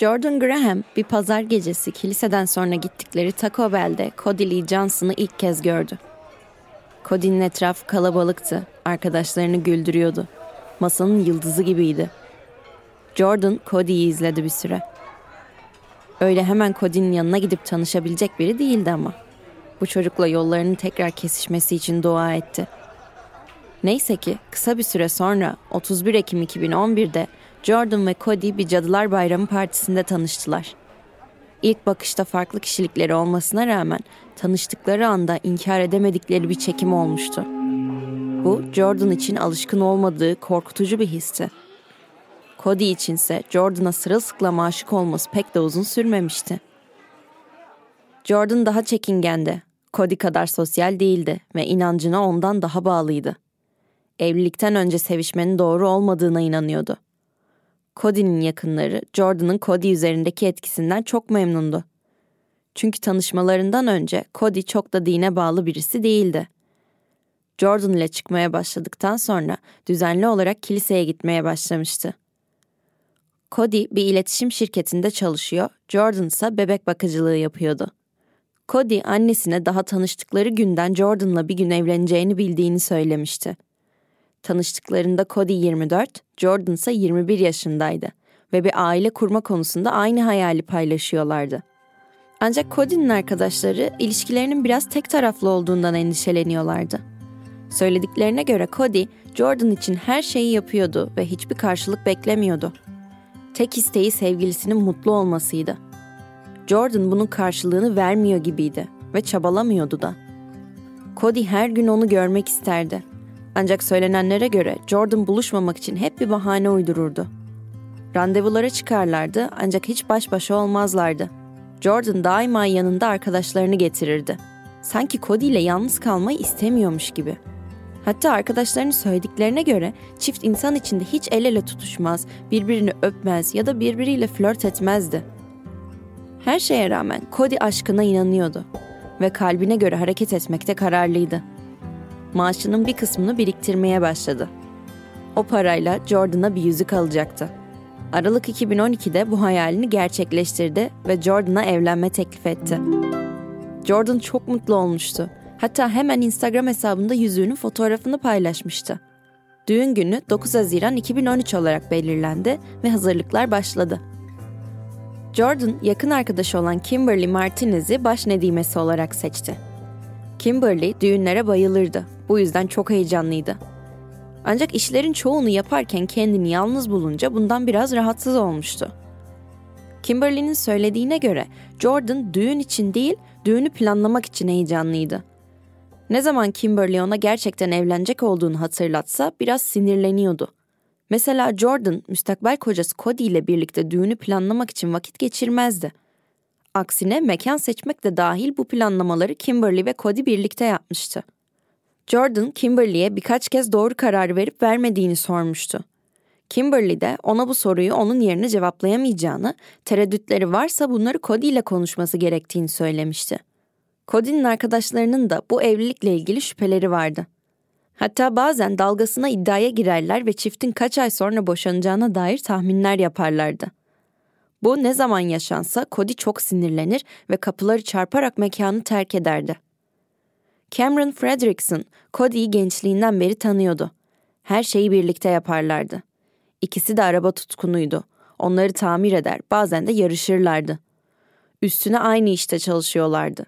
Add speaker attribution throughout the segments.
Speaker 1: Jordan Graham bir pazar gecesi kiliseden sonra gittikleri Taco Bell'de Cody Lee Johnson'ı ilk kez gördü. Cody'nin etrafı kalabalıktı, arkadaşlarını güldürüyordu. Masanın yıldızı gibiydi. Jordan Cody'yi izledi bir süre. Öyle hemen Cody'nin yanına gidip tanışabilecek biri değildi ama. Bu çocukla yollarının tekrar kesişmesi için dua etti. Neyse ki kısa bir süre sonra 31 Ekim 2011'de Jordan ve Cody bir Cadılar Bayramı partisinde tanıştılar. İlk bakışta farklı kişilikleri olmasına rağmen tanıştıkları anda inkar edemedikleri bir çekim olmuştu. Bu Jordan için alışkın olmadığı korkutucu bir histi. Cody içinse Jordan'a sırılsıklam aşık olması pek de uzun sürmemişti. Jordan daha çekingendi. Cody kadar sosyal değildi ve inancına ondan daha bağlıydı. Evlilikten önce sevişmenin doğru olmadığına inanıyordu. Cody'nin yakınları Jordan'ın Cody üzerindeki etkisinden çok memnundu. Çünkü tanışmalarından önce Cody çok da dine bağlı birisi değildi. Jordan ile çıkmaya başladıktan sonra düzenli olarak kiliseye gitmeye başlamıştı. Cody bir iletişim şirketinde çalışıyor, Jordan ise bebek bakıcılığı yapıyordu. Cody annesine daha tanıştıkları günden Jordan'la bir gün evleneceğini bildiğini söylemişti. Tanıştıklarında Cody 24, Jordan ise 21 yaşındaydı ve bir aile kurma konusunda aynı hayali paylaşıyorlardı. Ancak Cody'nin arkadaşları ilişkilerinin biraz tek taraflı olduğundan endişeleniyorlardı. Söylediklerine göre Cody, Jordan için her şeyi yapıyordu ve hiçbir karşılık beklemiyordu. Tek isteği sevgilisinin mutlu olmasıydı. Jordan bunun karşılığını vermiyor gibiydi ve çabalamıyordu da. Cody her gün onu görmek isterdi ancak söylenenlere göre Jordan buluşmamak için hep bir bahane uydururdu. Randevulara çıkarlardı ancak hiç baş başa olmazlardı. Jordan daima yanında arkadaşlarını getirirdi. Sanki Cody ile yalnız kalmayı istemiyormuş gibi. Hatta arkadaşlarının söylediklerine göre çift insan içinde hiç el ele tutuşmaz, birbirini öpmez ya da birbiriyle flört etmezdi. Her şeye rağmen Cody aşkına inanıyordu ve kalbine göre hareket etmekte kararlıydı maaşının bir kısmını biriktirmeye başladı. O parayla Jordan'a bir yüzük alacaktı. Aralık 2012'de bu hayalini gerçekleştirdi ve Jordan'a evlenme teklif etti. Jordan çok mutlu olmuştu. Hatta hemen Instagram hesabında yüzüğünün fotoğrafını paylaşmıştı. Düğün günü 9 Haziran 2013 olarak belirlendi ve hazırlıklar başladı. Jordan yakın arkadaşı olan Kimberly Martinez'i baş nedimesi olarak seçti. Kimberly düğünlere bayılırdı bu yüzden çok heyecanlıydı. Ancak işlerin çoğunu yaparken kendini yalnız bulunca bundan biraz rahatsız olmuştu. Kimberly'nin söylediğine göre Jordan düğün için değil, düğünü planlamak için heyecanlıydı. Ne zaman Kimberly ona gerçekten evlenecek olduğunu hatırlatsa biraz sinirleniyordu. Mesela Jordan müstakbel kocası Cody ile birlikte düğünü planlamak için vakit geçirmezdi. Aksine mekan seçmek de dahil bu planlamaları Kimberly ve Cody birlikte yapmıştı. Jordan, Kimberly'e birkaç kez doğru karar verip vermediğini sormuştu. Kimberly de ona bu soruyu onun yerine cevaplayamayacağını, tereddütleri varsa bunları Cody ile konuşması gerektiğini söylemişti. Cody'nin arkadaşlarının da bu evlilikle ilgili şüpheleri vardı. Hatta bazen dalgasına iddiaya girerler ve çiftin kaç ay sonra boşanacağına dair tahminler yaparlardı. Bu ne zaman yaşansa Cody çok sinirlenir ve kapıları çarparak mekanı terk ederdi. Cameron Fredrickson, Cody'yi gençliğinden beri tanıyordu. Her şeyi birlikte yaparlardı. İkisi de araba tutkunuydu. Onları tamir eder, bazen de yarışırlardı. Üstüne aynı işte çalışıyorlardı.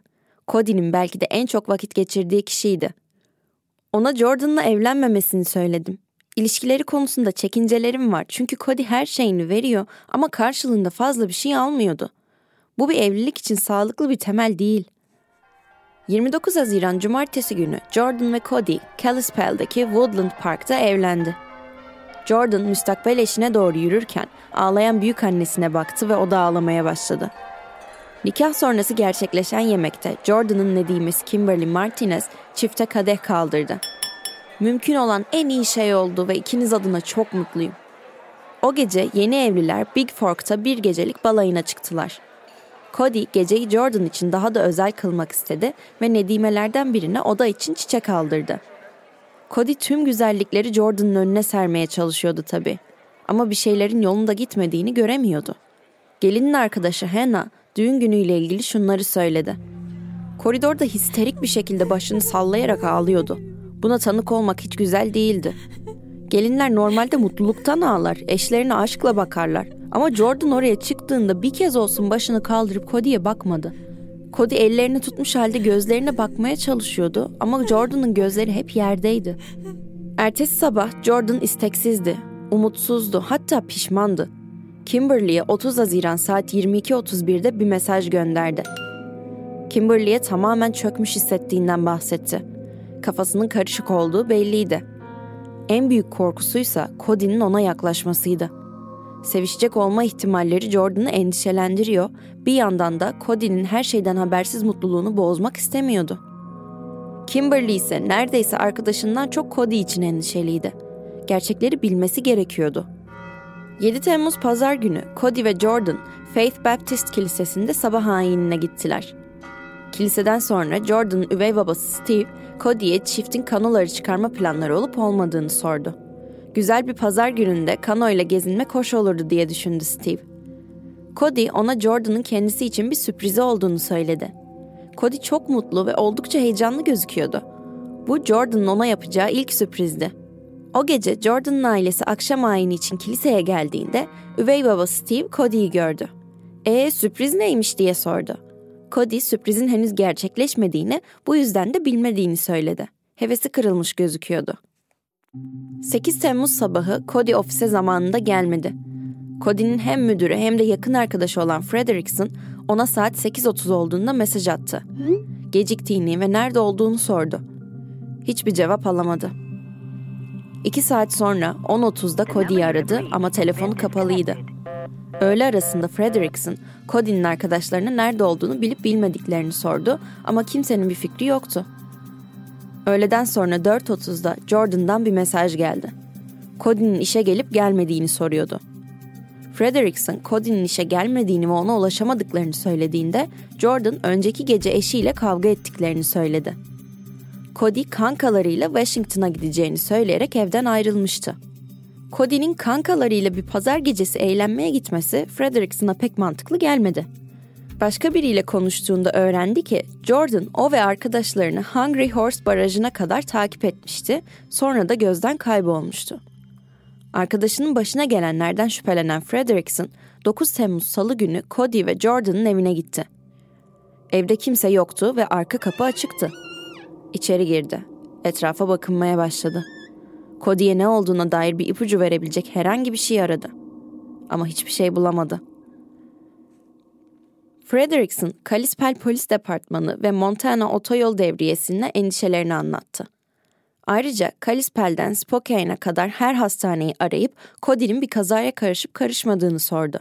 Speaker 1: Cody'nin belki de en çok vakit geçirdiği kişiydi. Ona Jordan'la evlenmemesini söyledim. İlişkileri konusunda çekincelerim var çünkü Cody her şeyini veriyor ama karşılığında fazla bir şey almıyordu. Bu bir evlilik için sağlıklı bir temel değil. 29 Haziran Cumartesi günü Jordan ve Cody, Kalispell'deki Woodland Park'ta evlendi. Jordan müstakbel eşine doğru yürürken ağlayan büyük annesine baktı ve o da ağlamaya başladı. Nikah sonrası gerçekleşen yemekte Jordan'ın nedimesi Kimberly Martinez çifte kadeh kaldırdı. Mümkün olan en iyi şey oldu ve ikiniz adına çok mutluyum. O gece yeni evliler Big Fork'ta bir gecelik balayına çıktılar. Cody geceyi Jordan için daha da özel kılmak istedi ve nedimelerden birine oda için çiçek aldırdı. Cody tüm güzellikleri Jordan'ın önüne sermeye çalışıyordu tabii. Ama bir şeylerin yolunda gitmediğini göremiyordu. Gelinin arkadaşı Hannah düğün günüyle ilgili şunları söyledi. Koridorda histerik bir şekilde başını sallayarak ağlıyordu. Buna tanık olmak hiç güzel değildi. Gelinler normalde mutluluktan ağlar, eşlerine aşkla bakarlar. Ama Jordan oraya çıktığında bir kez olsun başını kaldırıp Cody'ye bakmadı. Cody ellerini tutmuş halde gözlerine bakmaya çalışıyordu ama Jordan'ın gözleri hep yerdeydi. Ertesi sabah Jordan isteksizdi, umutsuzdu, hatta pişmandı. Kimberly'e 30 Haziran saat 22.31'de bir mesaj gönderdi. Kimberly'e tamamen çökmüş hissettiğinden bahsetti. Kafasının karışık olduğu belliydi. En büyük korkusuysa Cody'nin ona yaklaşmasıydı. Sevişecek olma ihtimalleri Jordan'ı endişelendiriyor, bir yandan da Cody'nin her şeyden habersiz mutluluğunu bozmak istemiyordu. Kimberly ise neredeyse arkadaşından çok Cody için endişeliydi. Gerçekleri bilmesi gerekiyordu. 7 Temmuz pazar günü Cody ve Jordan Faith Baptist Kilisesi'nde sabah ayinine gittiler. Kiliseden sonra Jordan'ın üvey babası Steve, Cody'ye çiftin kanoları çıkarma planları olup olmadığını sordu. Güzel bir pazar gününde kano ile gezinmek hoş olurdu diye düşündü Steve. Cody ona Jordan'ın kendisi için bir sürprizi olduğunu söyledi. Cody çok mutlu ve oldukça heyecanlı gözüküyordu. Bu Jordan'ın ona yapacağı ilk sürprizdi. O gece Jordan'ın ailesi akşam ayini için kiliseye geldiğinde üvey baba Steve Cody'yi gördü. "E sürpriz neymiş?" diye sordu. Cody sürprizin henüz gerçekleşmediğini, bu yüzden de bilmediğini söyledi. Hevesi kırılmış gözüküyordu. 8 Temmuz sabahı Cody ofise zamanında gelmedi. Cody'nin hem müdürü hem de yakın arkadaşı olan Frederickson ona saat 8.30 olduğunda mesaj attı. Geciktiğini ve nerede olduğunu sordu. Hiçbir cevap alamadı. İki saat sonra 10.30'da Cody'yi aradı ama telefonu kapalıydı. Öğle arasında Frederickson, Cody'nin arkadaşlarına nerede olduğunu bilip bilmediklerini sordu ama kimsenin bir fikri yoktu. Öğleden sonra 4.30'da Jordan'dan bir mesaj geldi. Cody'nin işe gelip gelmediğini soruyordu. Frederickson, Cody'nin işe gelmediğini ve ona ulaşamadıklarını söylediğinde Jordan önceki gece eşiyle kavga ettiklerini söyledi. Cody kankalarıyla Washington'a gideceğini söyleyerek evden ayrılmıştı. Cody'nin kankalarıyla bir pazar gecesi eğlenmeye gitmesi Frederickson'a pek mantıklı gelmedi. Başka biriyle konuştuğunda öğrendi ki Jordan o ve arkadaşlarını Hungry Horse barajına kadar takip etmişti, sonra da gözden kaybolmuştu. Arkadaşının başına gelenlerden şüphelenen Frederickson 9 Temmuz Salı günü Cody ve Jordan'ın evine gitti. Evde kimse yoktu ve arka kapı açıktı. İçeri girdi. Etrafa bakınmaya başladı. Cody'ye ne olduğuna dair bir ipucu verebilecek herhangi bir şey aradı. Ama hiçbir şey bulamadı. Frederickson, Kalispell Polis Departmanı ve Montana Otoyol Devriyesi'ne endişelerini anlattı. Ayrıca Kalispell'den Spokane'a kadar her hastaneyi arayıp Cody'nin bir kazaya karışıp karışmadığını sordu.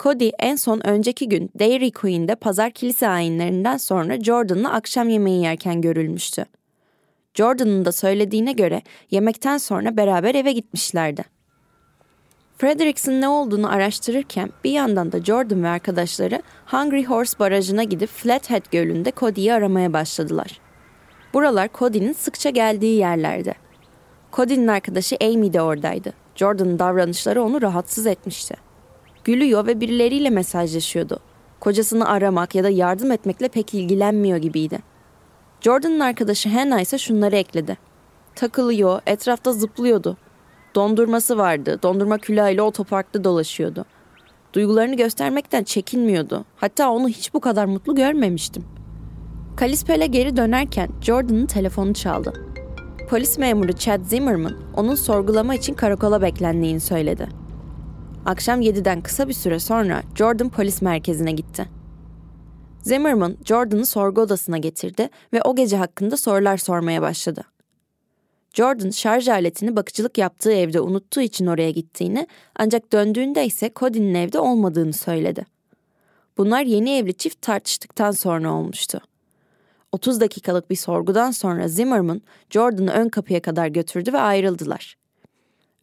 Speaker 1: Cody en son önceki gün Dairy Queen'de pazar kilise ayinlerinden sonra Jordan'la akşam yemeği yerken görülmüştü. Jordan'ın da söylediğine göre yemekten sonra beraber eve gitmişlerdi. Frederickson ne olduğunu araştırırken bir yandan da Jordan ve arkadaşları Hungry Horse barajına gidip Flathead Gölü'nde Cody'yi aramaya başladılar. Buralar Cody'nin sıkça geldiği yerlerdi. Cody'nin arkadaşı Amy de oradaydı. Jordan'ın davranışları onu rahatsız etmişti. Gülüyor ve birileriyle mesajlaşıyordu. Kocasını aramak ya da yardım etmekle pek ilgilenmiyor gibiydi. Jordan'ın arkadaşı Hannah ise şunları ekledi. Takılıyor, etrafta zıplıyordu. Dondurması vardı, dondurma külahıyla otoparkta dolaşıyordu. Duygularını göstermekten çekinmiyordu. Hatta onu hiç bu kadar mutlu görmemiştim. Kalispel'e geri dönerken Jordan'ın telefonu çaldı. Polis memuru Chad Zimmerman onun sorgulama için karakola beklendiğini söyledi. Akşam 7'den kısa bir süre sonra Jordan polis merkezine gitti. Zimmerman Jordan'ı sorgu odasına getirdi ve o gece hakkında sorular sormaya başladı. Jordan şarj aletini bakıcılık yaptığı evde unuttuğu için oraya gittiğini ancak döndüğünde ise Cody'nin evde olmadığını söyledi. Bunlar yeni evli çift tartıştıktan sonra olmuştu. 30 dakikalık bir sorgudan sonra Zimmerman Jordan'ı ön kapıya kadar götürdü ve ayrıldılar.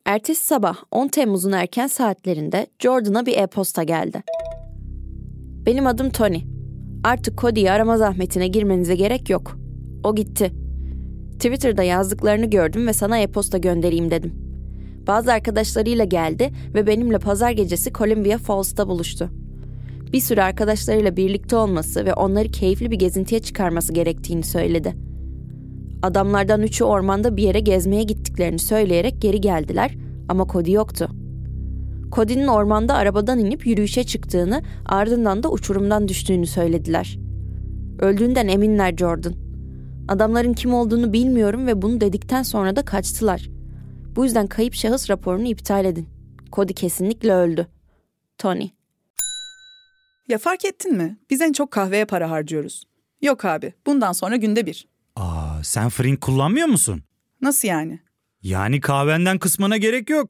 Speaker 1: Ertesi sabah 10 Temmuz'un erken saatlerinde Jordan'a bir e-posta geldi. Benim adım Tony. Artık Cody'yi arama zahmetine girmenize gerek yok. O gitti. Twitter'da yazdıklarını gördüm ve sana e-posta göndereyim dedim. Bazı arkadaşlarıyla geldi ve benimle pazar gecesi Columbia Falls'ta buluştu. Bir sürü arkadaşlarıyla birlikte olması ve onları keyifli bir gezintiye çıkarması gerektiğini söyledi. Adamlardan üçü ormanda bir yere gezmeye gittiklerini söyleyerek geri geldiler ama Cody yoktu. Cody'nin ormanda arabadan inip yürüyüşe çıktığını, ardından da uçurumdan düştüğünü söylediler. Öldüğünden eminler Jordan. Adamların kim olduğunu bilmiyorum ve bunu dedikten sonra da kaçtılar. Bu yüzden kayıp şahıs raporunu iptal edin. Cody kesinlikle öldü. Tony.
Speaker 2: Ya fark ettin mi? Biz en çok kahveye para harcıyoruz. Yok abi, bundan sonra günde bir.
Speaker 3: Aa, sen Frink kullanmıyor musun?
Speaker 2: Nasıl yani?
Speaker 3: Yani kahvenden kısmına gerek yok.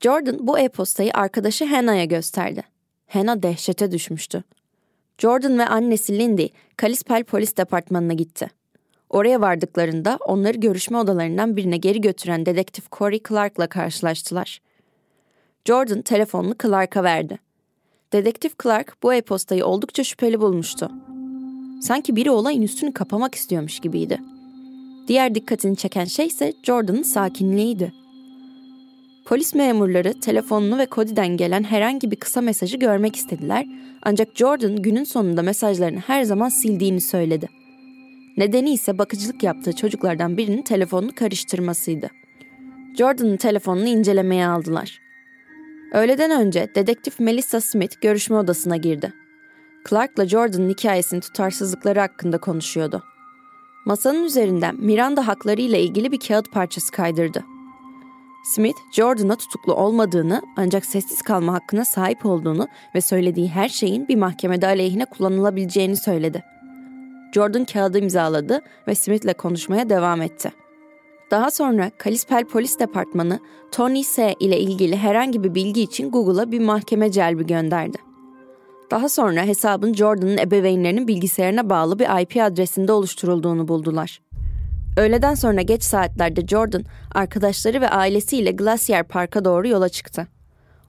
Speaker 1: Jordan bu e-postayı arkadaşı Hannah'ya gösterdi. Hannah dehşete düşmüştü. Jordan ve annesi Lindy Kalispel Polis Departmanı'na gitti. Oraya vardıklarında onları görüşme odalarından birine geri götüren dedektif Corey Clark'la karşılaştılar. Jordan telefonunu Clark'a verdi. Dedektif Clark bu e-postayı oldukça şüpheli bulmuştu. Sanki biri olayın üstünü kapamak istiyormuş gibiydi. Diğer dikkatini çeken şey ise Jordan'ın sakinliğiydi. Polis memurları telefonunu ve Cody'den gelen herhangi bir kısa mesajı görmek istediler ancak Jordan günün sonunda mesajlarını her zaman sildiğini söyledi. Nedeni ise bakıcılık yaptığı çocuklardan birinin telefonunu karıştırmasıydı. Jordan'ın telefonunu incelemeye aldılar. Öğleden önce dedektif Melissa Smith görüşme odasına girdi. Clark'la Jordan'ın hikayesinin tutarsızlıkları hakkında konuşuyordu. Masanın üzerinden Miranda hakları ile ilgili bir kağıt parçası kaydırdı. Smith, Jordan'a tutuklu olmadığını ancak sessiz kalma hakkına sahip olduğunu ve söylediği her şeyin bir mahkemede aleyhine kullanılabileceğini söyledi. Jordan kağıdı imzaladı ve Smith'le konuşmaya devam etti. Daha sonra Kalispel Polis Departmanı Tony S. ile ilgili herhangi bir bilgi için Google'a bir mahkeme celbi gönderdi. Daha sonra hesabın Jordan'ın ebeveynlerinin bilgisayarına bağlı bir IP adresinde oluşturulduğunu buldular. Öğleden sonra geç saatlerde Jordan, arkadaşları ve ailesiyle Glacier Park'a doğru yola çıktı.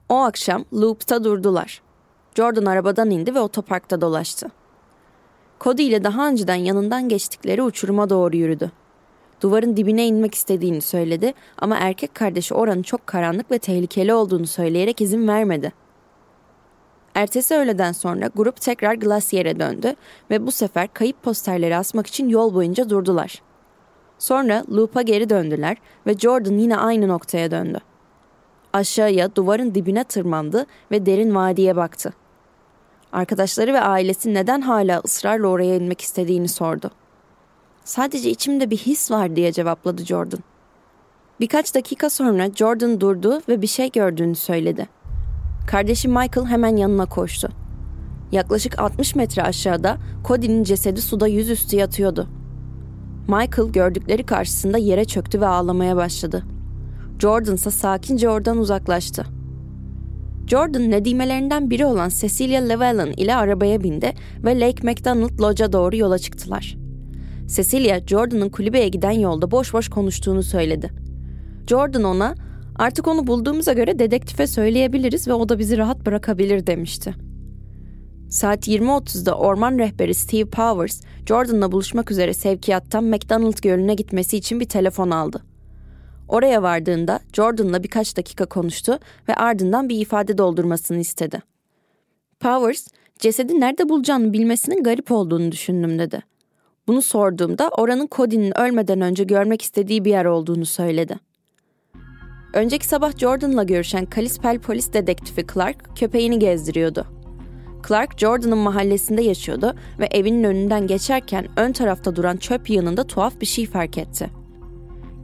Speaker 1: O akşam Loop'ta durdular. Jordan arabadan indi ve otoparkta dolaştı. Cody ile daha önceden yanından geçtikleri uçuruma doğru yürüdü. Duvarın dibine inmek istediğini söyledi ama erkek kardeşi oranın çok karanlık ve tehlikeli olduğunu söyleyerek izin vermedi. Ertesi öğleden sonra grup tekrar Glacier'e döndü ve bu sefer kayıp posterleri asmak için yol boyunca durdular. Sonra Loop'a geri döndüler ve Jordan yine aynı noktaya döndü. Aşağıya duvarın dibine tırmandı ve derin vadiye baktı. Arkadaşları ve ailesi neden hala ısrarla oraya inmek istediğini sordu. Sadece içimde bir his var diye cevapladı Jordan. Birkaç dakika sonra Jordan durdu ve bir şey gördüğünü söyledi. Kardeşi Michael hemen yanına koştu. Yaklaşık 60 metre aşağıda Cody'nin cesedi suda yüzüstü yatıyordu. Michael gördükleri karşısında yere çöktü ve ağlamaya başladı. Jordan ise sakince oradan uzaklaştı. Jordan nedimelerinden biri olan Cecilia Llewellyn ile arabaya bindi ve Lake McDonald Lodge'a doğru yola çıktılar. Cecilia, Jordan'ın kulübeye giden yolda boş boş konuştuğunu söyledi. Jordan ona, artık onu bulduğumuza göre dedektife söyleyebiliriz ve o da bizi rahat bırakabilir demişti. Saat 20.30'da orman rehberi Steve Powers, Jordan'la buluşmak üzere sevkiyattan McDonald Gölü'ne gitmesi için bir telefon aldı. Oraya vardığında Jordan'la birkaç dakika konuştu ve ardından bir ifade doldurmasını istedi. Powers, cesedi nerede bulacağını bilmesinin garip olduğunu düşündüm dedi. Bunu sorduğumda oranın Cody'nin ölmeden önce görmek istediği bir yer olduğunu söyledi. Önceki sabah Jordan'la görüşen Kalispel polis dedektifi Clark köpeğini gezdiriyordu. Clark Jordan'ın mahallesinde yaşıyordu ve evinin önünden geçerken ön tarafta duran çöp yığınında tuhaf bir şey fark etti.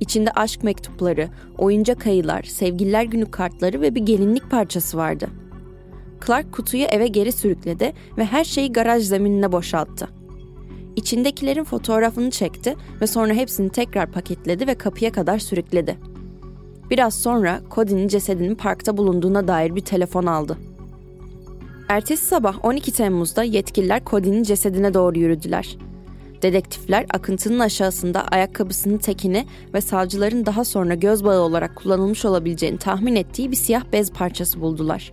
Speaker 1: İçinde aşk mektupları, oyuncak ayılar, sevgililer günü kartları ve bir gelinlik parçası vardı. Clark kutuyu eve geri sürükledi ve her şeyi garaj zeminine boşalttı. İçindekilerin fotoğrafını çekti ve sonra hepsini tekrar paketledi ve kapıya kadar sürükledi. Biraz sonra Cody'nin cesedinin parkta bulunduğuna dair bir telefon aldı. Ertesi sabah 12 Temmuz'da yetkililer Cody'nin cesedine doğru yürüdüler. Dedektifler akıntının aşağısında ayakkabısının tekini ve savcıların daha sonra göz bağı olarak kullanılmış olabileceğini tahmin ettiği bir siyah bez parçası buldular.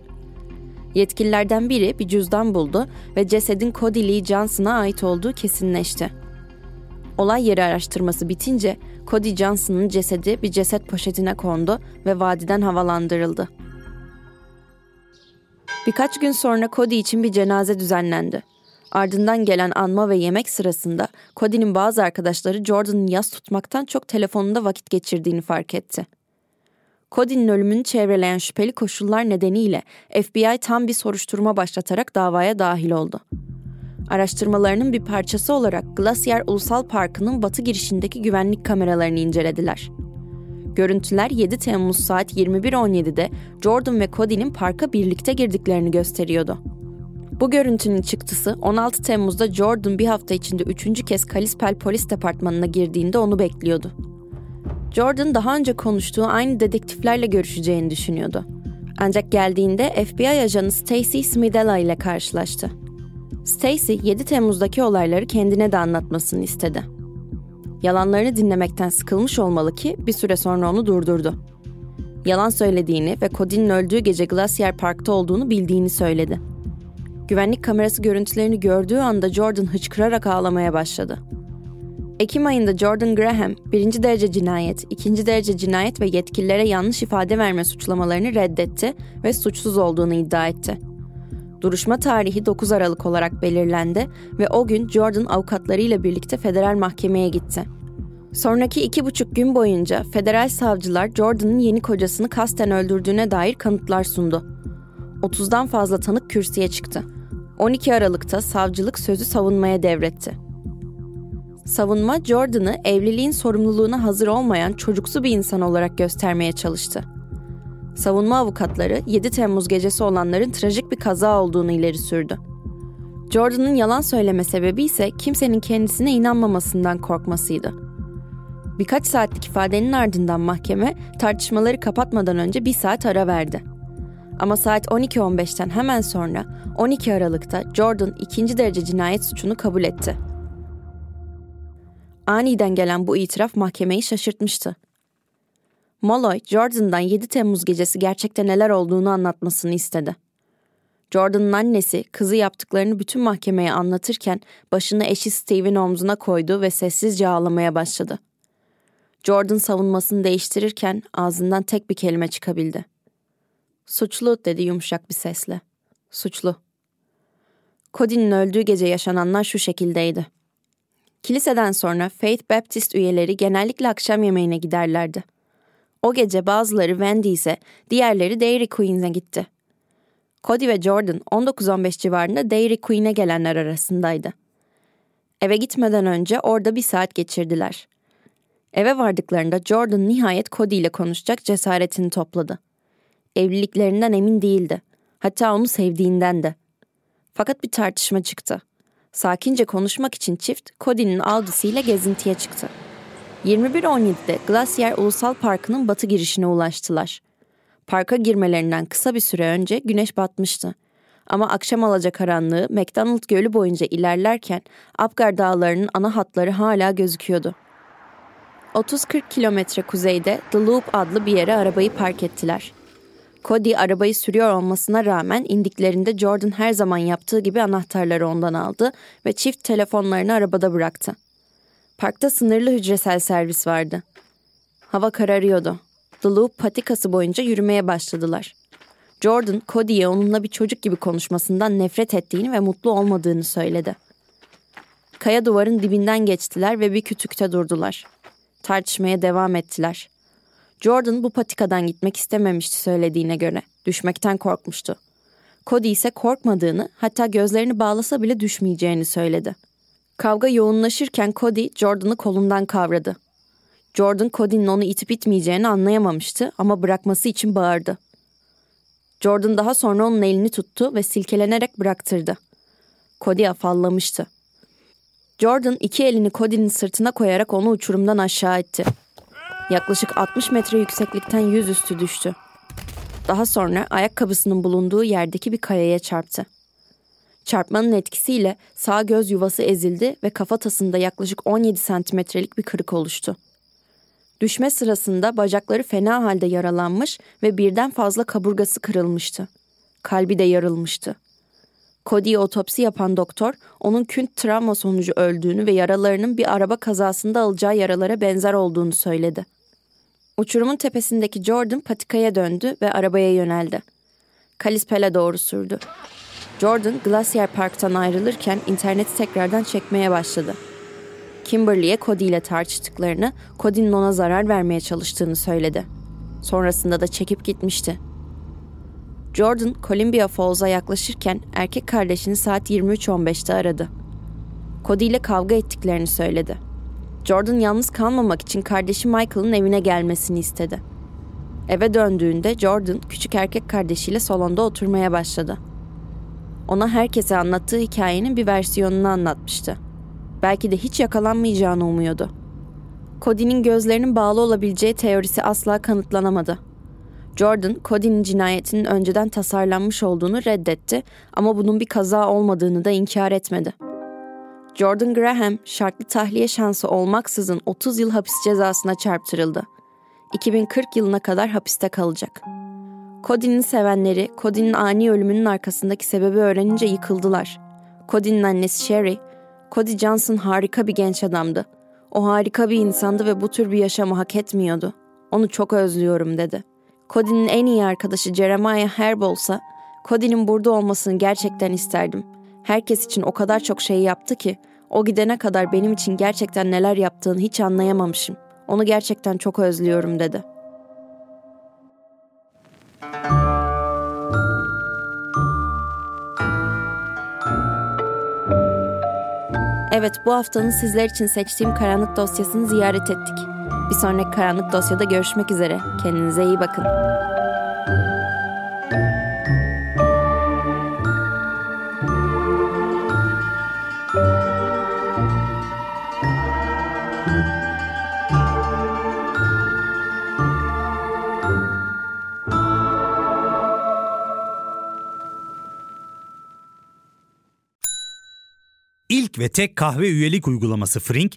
Speaker 1: Yetkililerden biri bir cüzdan buldu ve cesedin Cody Lee Johnson'a ait olduğu kesinleşti. Olay yeri araştırması bitince Cody Johnson'ın cesedi bir ceset poşetine kondu ve vadiden havalandırıldı. Birkaç gün sonra Cody için bir cenaze düzenlendi. Ardından gelen anma ve yemek sırasında Cody'nin bazı arkadaşları Jordan'ın yas tutmaktan çok telefonunda vakit geçirdiğini fark etti. Cody'nin ölümünü çevreleyen şüpheli koşullar nedeniyle FBI tam bir soruşturma başlatarak davaya dahil oldu. Araştırmalarının bir parçası olarak Glacier Ulusal Parkı'nın batı girişindeki güvenlik kameralarını incelediler. Görüntüler 7 Temmuz saat 21.17'de Jordan ve Cody'nin parka birlikte girdiklerini gösteriyordu. Bu görüntünün çıktısı 16 Temmuz'da Jordan bir hafta içinde üçüncü kez Kalispel Polis Departmanı'na girdiğinde onu bekliyordu. Jordan daha önce konuştuğu aynı dedektiflerle görüşeceğini düşünüyordu. Ancak geldiğinde FBI ajanı Stacy Smidella ile karşılaştı. Stacy 7 Temmuz'daki olayları kendine de anlatmasını istedi. Yalanlarını dinlemekten sıkılmış olmalı ki bir süre sonra onu durdurdu. Yalan söylediğini ve Cody'nin öldüğü gece Glacier Park'ta olduğunu bildiğini söyledi. Güvenlik kamerası görüntülerini gördüğü anda Jordan hıçkırarak ağlamaya başladı. Ekim ayında Jordan Graham, birinci derece cinayet, ikinci derece cinayet ve yetkililere yanlış ifade verme suçlamalarını reddetti ve suçsuz olduğunu iddia etti. Duruşma tarihi 9 Aralık olarak belirlendi ve o gün Jordan avukatlarıyla birlikte federal mahkemeye gitti. Sonraki iki buçuk gün boyunca federal savcılar Jordan'ın yeni kocasını kasten öldürdüğüne dair kanıtlar sundu. 30'dan fazla tanık kürsüye çıktı. 12 Aralık'ta savcılık sözü savunmaya devretti. Savunma Jordan'ı evliliğin sorumluluğuna hazır olmayan çocuksu bir insan olarak göstermeye çalıştı. Savunma avukatları 7 Temmuz gecesi olanların trajik bir kaza olduğunu ileri sürdü. Jordan'ın yalan söyleme sebebi ise kimsenin kendisine inanmamasından korkmasıydı. Birkaç saatlik ifadenin ardından mahkeme tartışmaları kapatmadan önce bir saat ara verdi. Ama saat 12.15'ten hemen sonra 12 Aralık'ta Jordan ikinci derece cinayet suçunu kabul etti. Aniden gelen bu itiraf mahkemeyi şaşırtmıştı. Molloy, Jordan'dan 7 Temmuz gecesi gerçekte neler olduğunu anlatmasını istedi. Jordan'ın annesi kızı yaptıklarını bütün mahkemeye anlatırken başını eşi Steve'in omzuna koydu ve sessizce ağlamaya başladı. Jordan savunmasını değiştirirken ağzından tek bir kelime çıkabildi. Suçlu dedi yumuşak bir sesle. Suçlu. Cody'nin öldüğü gece yaşananlar şu şekildeydi. Kiliseden sonra Faith Baptist üyeleri genellikle akşam yemeğine giderlerdi. O gece bazıları Wendy's'e, diğerleri Dairy Queen'e gitti. Cody ve Jordan 19-15 civarında Dairy Queen'e gelenler arasındaydı. Eve gitmeden önce orada bir saat geçirdiler. Eve vardıklarında Jordan nihayet Cody ile konuşacak cesaretini topladı. Evliliklerinden emin değildi. Hatta onu sevdiğinden de. Fakat bir tartışma çıktı. Sakince konuşmak için çift Cody'nin Audi'siyle gezintiye çıktı. 21.17'de Glacier Ulusal Parkı'nın batı girişine ulaştılar. Parka girmelerinden kısa bir süre önce güneş batmıştı. Ama akşam alacakaranlığı McDonald Gölü boyunca ilerlerken Apgar Dağları'nın ana hatları hala gözüküyordu. 30-40 kilometre kuzeyde The Loop adlı bir yere arabayı park ettiler. Cody arabayı sürüyor olmasına rağmen indiklerinde Jordan her zaman yaptığı gibi anahtarları ondan aldı ve çift telefonlarını arabada bıraktı. Parkta sınırlı hücresel servis vardı. Hava kararıyordu. The Loop patikası boyunca yürümeye başladılar. Jordan, Cody'ye onunla bir çocuk gibi konuşmasından nefret ettiğini ve mutlu olmadığını söyledi. Kaya duvarın dibinden geçtiler ve bir kütükte durdular. Tartışmaya devam ettiler. Jordan bu patikadan gitmek istememişti söylediğine göre. Düşmekten korkmuştu. Cody ise korkmadığını, hatta gözlerini bağlasa bile düşmeyeceğini söyledi. Kavga yoğunlaşırken Cody Jordan'ı kolundan kavradı. Jordan Cody'nin onu itip itmeyeceğini anlayamamıştı ama bırakması için bağırdı. Jordan daha sonra onun elini tuttu ve silkelenerek bıraktırdı. Cody afallamıştı. Jordan iki elini Cody'nin sırtına koyarak onu uçurumdan aşağı etti. Yaklaşık 60 metre yükseklikten yüzüstü düştü. Daha sonra ayakkabısının bulunduğu yerdeki bir kayaya çarptı. Çarpmanın etkisiyle sağ göz yuvası ezildi ve kafatasında yaklaşık 17 santimetrelik bir kırık oluştu. Düşme sırasında bacakları fena halde yaralanmış ve birden fazla kaburgası kırılmıştı. Kalbi de yarılmıştı. Cody'ye otopsi yapan doktor, onun künt travma sonucu öldüğünü ve yaralarının bir araba kazasında alacağı yaralara benzer olduğunu söyledi. Uçurumun tepesindeki Jordan patikaya döndü ve arabaya yöneldi. Kalispel'e doğru sürdü. Jordan, Glacier Park'tan ayrılırken interneti tekrardan çekmeye başladı. Kimberly'e Cody ile tartıştıklarını, Cody'nin ona zarar vermeye çalıştığını söyledi. Sonrasında da çekip gitmişti. Jordan, Columbia Falls'a yaklaşırken erkek kardeşini saat 23.15'te aradı. Cody ile kavga ettiklerini söyledi. Jordan yalnız kalmamak için kardeşi Michael'ın evine gelmesini istedi. Eve döndüğünde Jordan küçük erkek kardeşiyle salonda oturmaya başladı. Ona herkese anlattığı hikayenin bir versiyonunu anlatmıştı. Belki de hiç yakalanmayacağını umuyordu. Cody'nin gözlerinin bağlı olabileceği teorisi asla kanıtlanamadı. Jordan, Cody'nin cinayetinin önceden tasarlanmış olduğunu reddetti ama bunun bir kaza olmadığını da inkar etmedi. Jordan Graham, şartlı tahliye şansı olmaksızın 30 yıl hapis cezasına çarptırıldı. 2040 yılına kadar hapiste kalacak. Cody'nin sevenleri, Cody'nin ani ölümünün arkasındaki sebebi öğrenince yıkıldılar. Cody'nin annesi Sherry, Cody Johnson harika bir genç adamdı. O harika bir insandı ve bu tür bir yaşamı hak etmiyordu. Onu çok özlüyorum dedi. Cody'nin en iyi arkadaşı Jeremiah Herb olsa, Cody'nin burada olmasını gerçekten isterdim. Herkes için o kadar çok şey yaptı ki, o gidene kadar benim için gerçekten neler yaptığını hiç anlayamamışım. Onu gerçekten çok özlüyorum dedi. Evet bu haftanın sizler için seçtiğim karanlık dosyasını ziyaret ettik. Bir sonraki karanlık dosyada görüşmek üzere. Kendinize iyi bakın.
Speaker 3: İlk ve tek kahve üyelik uygulaması Frink,